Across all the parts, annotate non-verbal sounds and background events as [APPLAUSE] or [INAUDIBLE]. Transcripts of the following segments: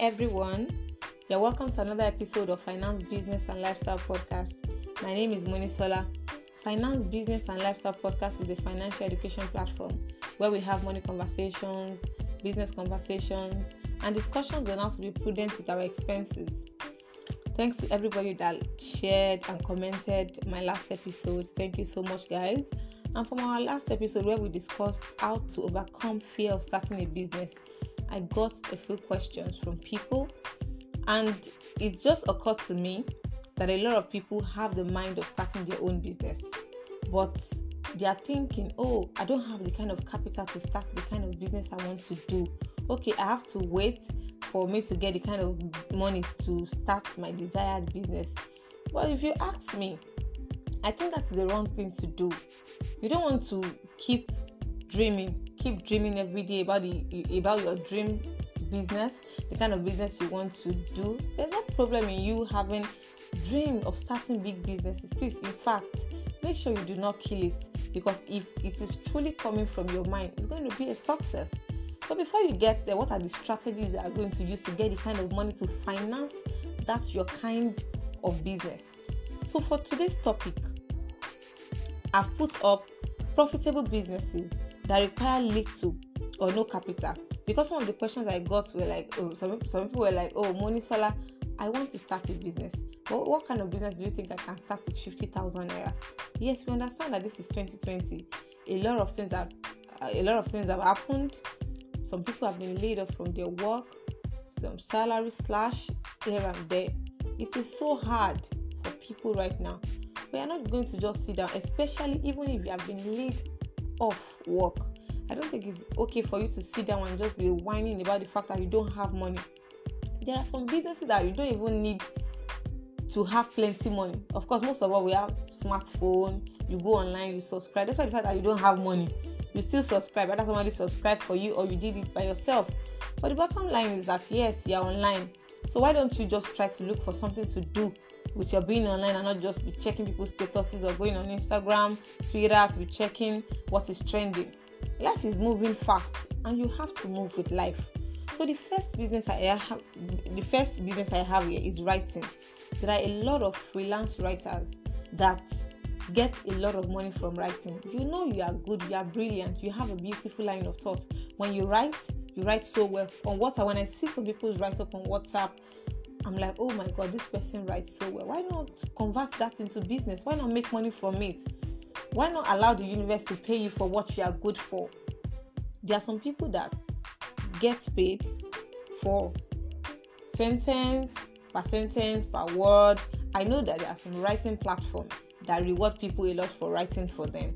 everyone. You're welcome to another episode of Finance, Business, and Lifestyle Podcast. My name is Monisola. Finance, Business, and Lifestyle Podcast is a financial education platform where we have money conversations, business conversations, and discussions on how to be prudent with our expenses. Thanks to everybody that shared and commented my last episode. Thank you so much, guys. And from our last episode, where we discussed how to overcome fear of starting a business, I got a few questions from people, and it just occurred to me that a lot of people have the mind of starting their own business, but they are thinking, oh, I don't have the kind of capital to start the kind of business I want to do. Okay, I have to wait for me to get the kind of money to start my desired business. But if you ask me, I think that's the wrong thing to do. You don't want to keep dreaming, keep dreaming every day about the about your dream business, the kind of business you want to do. There's no problem in you having dream of starting big businesses. Please, in fact, make sure you do not kill it because if it is truly coming from your mind, it's going to be a success. But before you get there, what are the strategies you are going to use to get the kind of money to finance that your kind of business? So for today's topic, I've put up profitable businesses that require little or no capital. Because some of the questions I got were like, oh, some, some people were like, oh, Monisola, I want to start a business. But what kind of business do you think I can start with 50,000 naira? Yes, we understand that this is 2020. A lot of things that a lot of things have happened. Some people have been laid off from their work, some salary slash here and there. It is so hard for people right now. We are not going to just sit down, especially even if you have been laid off work. I don't think it's okay for you to sit down and just be whining about the fact that you don't have money. There are some businesses that you don't even need to have plenty money. Of course, most of all we have smartphone. You go online, you subscribe. That's why the fact that you don't have money, you still subscribe. Whether somebody subscribed for you or you did it by yourself. But the bottom line is that yes, you're online. So why don't you just try to look for something to do with your being online and not just be checking people's statuses or going on Instagram, Twitter to be checking what is trending. Life is moving fast and you have to move with life. So the first business I have the first business I have here is writing. There are a lot of freelance writers that get a lot of money from writing. You know you are good, you are brilliant, you have a beautiful line of thought. When you write, you write so well. On WhatsApp, when I see some people write up on WhatsApp, I'm like, oh my god, this person writes so well. Why not convert that into business? Why not make money from it? Why not allow the universe to pay you for what you are good for? There are some people that get paid for sentence per sentence per word. I know that there are some writing platforms that reward people a lot for writing for them.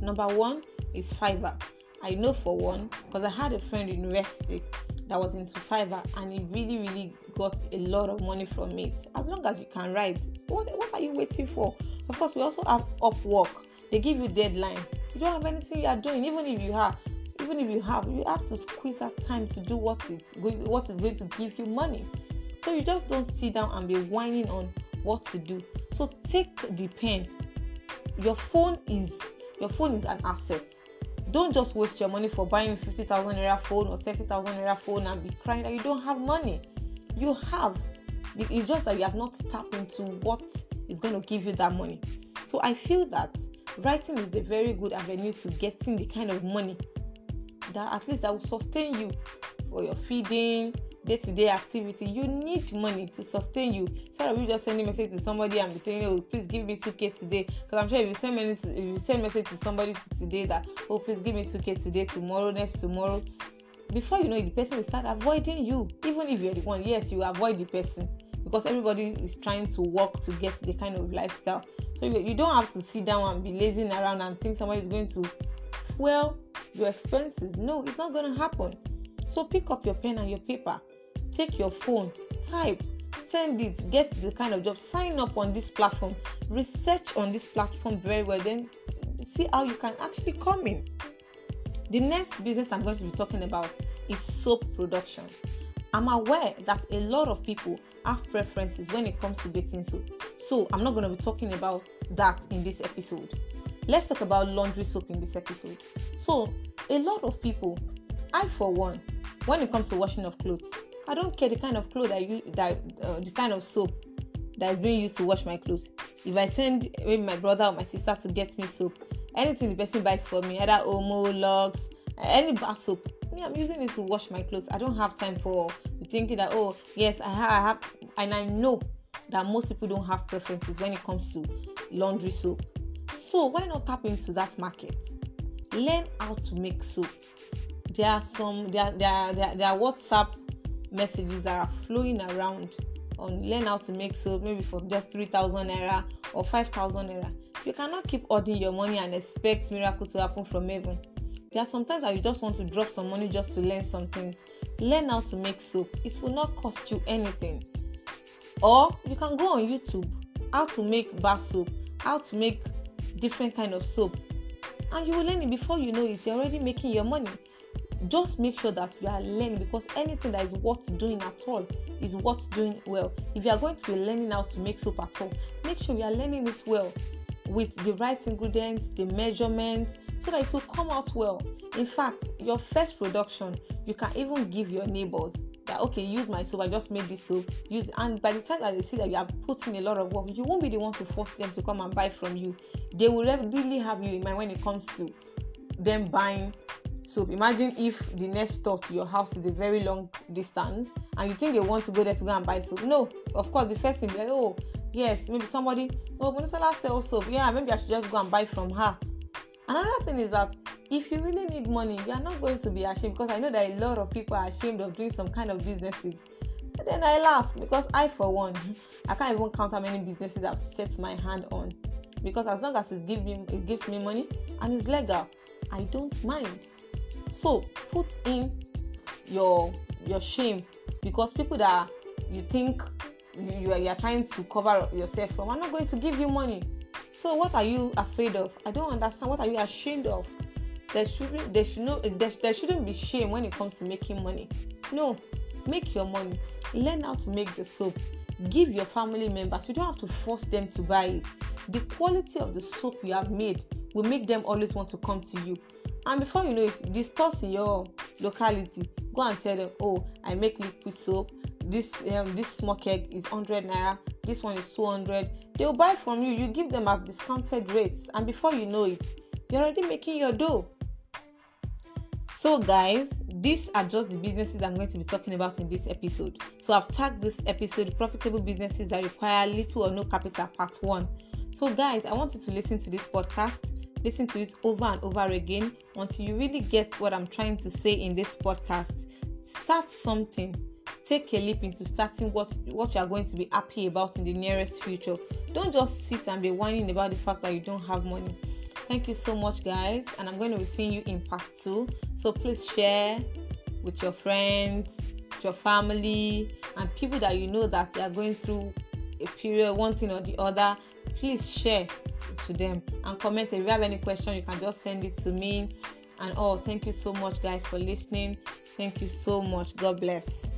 Number one is Fiverr. I know for one because I had a friend in university that was into Fiverr and he really, really got a lot of money from it. As long as you can write, what, what are you waiting for? Of course, we also have Upwork. They give you deadline. You don't have anything you are doing, even if you have, even if you have, you have to squeeze that time to do what it what is going to give you money. So you just don't sit down and be whining on what to do. So take the pen. Your phone is your phone is an asset. Don't just waste your money for buying 50,000 naira phone or 30,000 naira phone and be crying that you don't have money. You have. It's just that you have not tapped into what is going to give you that money. So I feel that writing is a very good avenue to getting the kind of money that at least that will sustain you for your feeding, day-to-day activity. You need money to sustain you. Instead of you just sending message to somebody and be saying, "Oh, please give me 2k today," because I'm sure if you send money to, if you send message to somebody today that, "Oh, please give me 2k today, tomorrow, next tomorrow," before you know it, the person will start avoiding you. Even if you're the one, yes, you avoid the person because everybody is trying to work to get the kind of lifestyle. So you, you don't have to sit down and be lazing around and think somebody is going to fuel your expenses. No, it's not going to happen. So pick up your pen and your paper, take your phone, type, send it, get the kind of job, sign up on this platform, research on this platform very well, then see how you can actually come in. The next business I'm going to be talking about is soap production. I'm aware that a lot of people have preferences when it comes to bathing soap. So I'm not going to be talking about that in this episode. Let's talk about laundry soap in this episode. So, a lot of people, I for one, when it comes to washing of clothes, I don't care the kind of clothes that you that uh, the kind of soap that is being used to wash my clothes. If I send maybe my brother or my sister to get me soap, anything the person buys for me, either Omo, Lux, any bar soap, me, I'm using it to wash my clothes. I don't have time for thinking that oh yes, I have, I have, and I know that most people don't have preferences when it comes to laundry soap. So why not tap into that market? Learn how to make soap. There are some there there there, there are WhatsApp messages that are flowing around on learn how to make soap maybe for just 3000 naira or 5000 naira. You cannot keep hoarding your money and expect miracle to happen from heaven. There are sometimes that you just want to drop some money just to learn some things. Learn how to make soap. It will not cost you anything. Or you can go on youtube how to make bar soap how to make different kind of soap. And you will learn it before you know it. You're already making your money just make sure that you are learning because anything that is worth doing at all is worth doing well. If you are going to be learning how to make soap at all make sure you are learning it well with the right ingredients the measurements so that it will come out well. In fact your first production you can even give your neighbors that okay use my soap i just made this soap use and by the time that they see that you are putting a lot of work you won't be the one to force them to come and buy from you. They will really have you in mind when it comes to them buying so imagine if the next store to your house is a very long distance and you think they want to go there to go and buy soap. No, of course, the first thing be like, oh, yes, maybe somebody, oh, Monisola sells soap. Yeah, maybe I should just go and buy from her. Another thing is that if you really need money, you are not going to be ashamed because I know that a lot of people are ashamed of doing some kind of businesses. And then I laugh because I, for one, [LAUGHS] I can't even count how many businesses I've set my hand on. Because as long as it gives me, it gives me money and it's legal, I don't mind. So put in your your shame because people that you think you are, you are trying to cover yourself from are not going to give you money. So what are you afraid of? I don't understand. What are you ashamed of? There should there should no there, there shouldn't be shame when it comes to making money. No, make your money. Learn how to make the soap. Give your family members. You don't have to force them to buy it. The quality of the soap you have made will make them always want to come to you and before you know it the stores in your locality. Go and tell them oh i make liquid soap. This um, this small keg is 100 naira. This one is 200 they will buy from you. You give them at discounted rates. And before you know it you're already making your dough. So guys these are just the businesses i'm going to be talking about in this episode. So i've tagged this episode profitable businesses that require little or no capital part one. So guys i want you to listen to this podcast listen to it over and over again until you really get what I'm trying to say in this podcast. Start something. Take a leap into starting what what you are going to be happy about in the nearest future. Don't just sit and be whining about the fact that you don't have money. Thank you so much, guys, and I'm going to be seeing you in part two. So please share with your friends, your family, and people that you know that they are going through a period, one thing or the other. Please share to them and comment. If you have any question, you can just send it to me. And oh, thank you so much, guys, for listening. Thank you so much. God bless.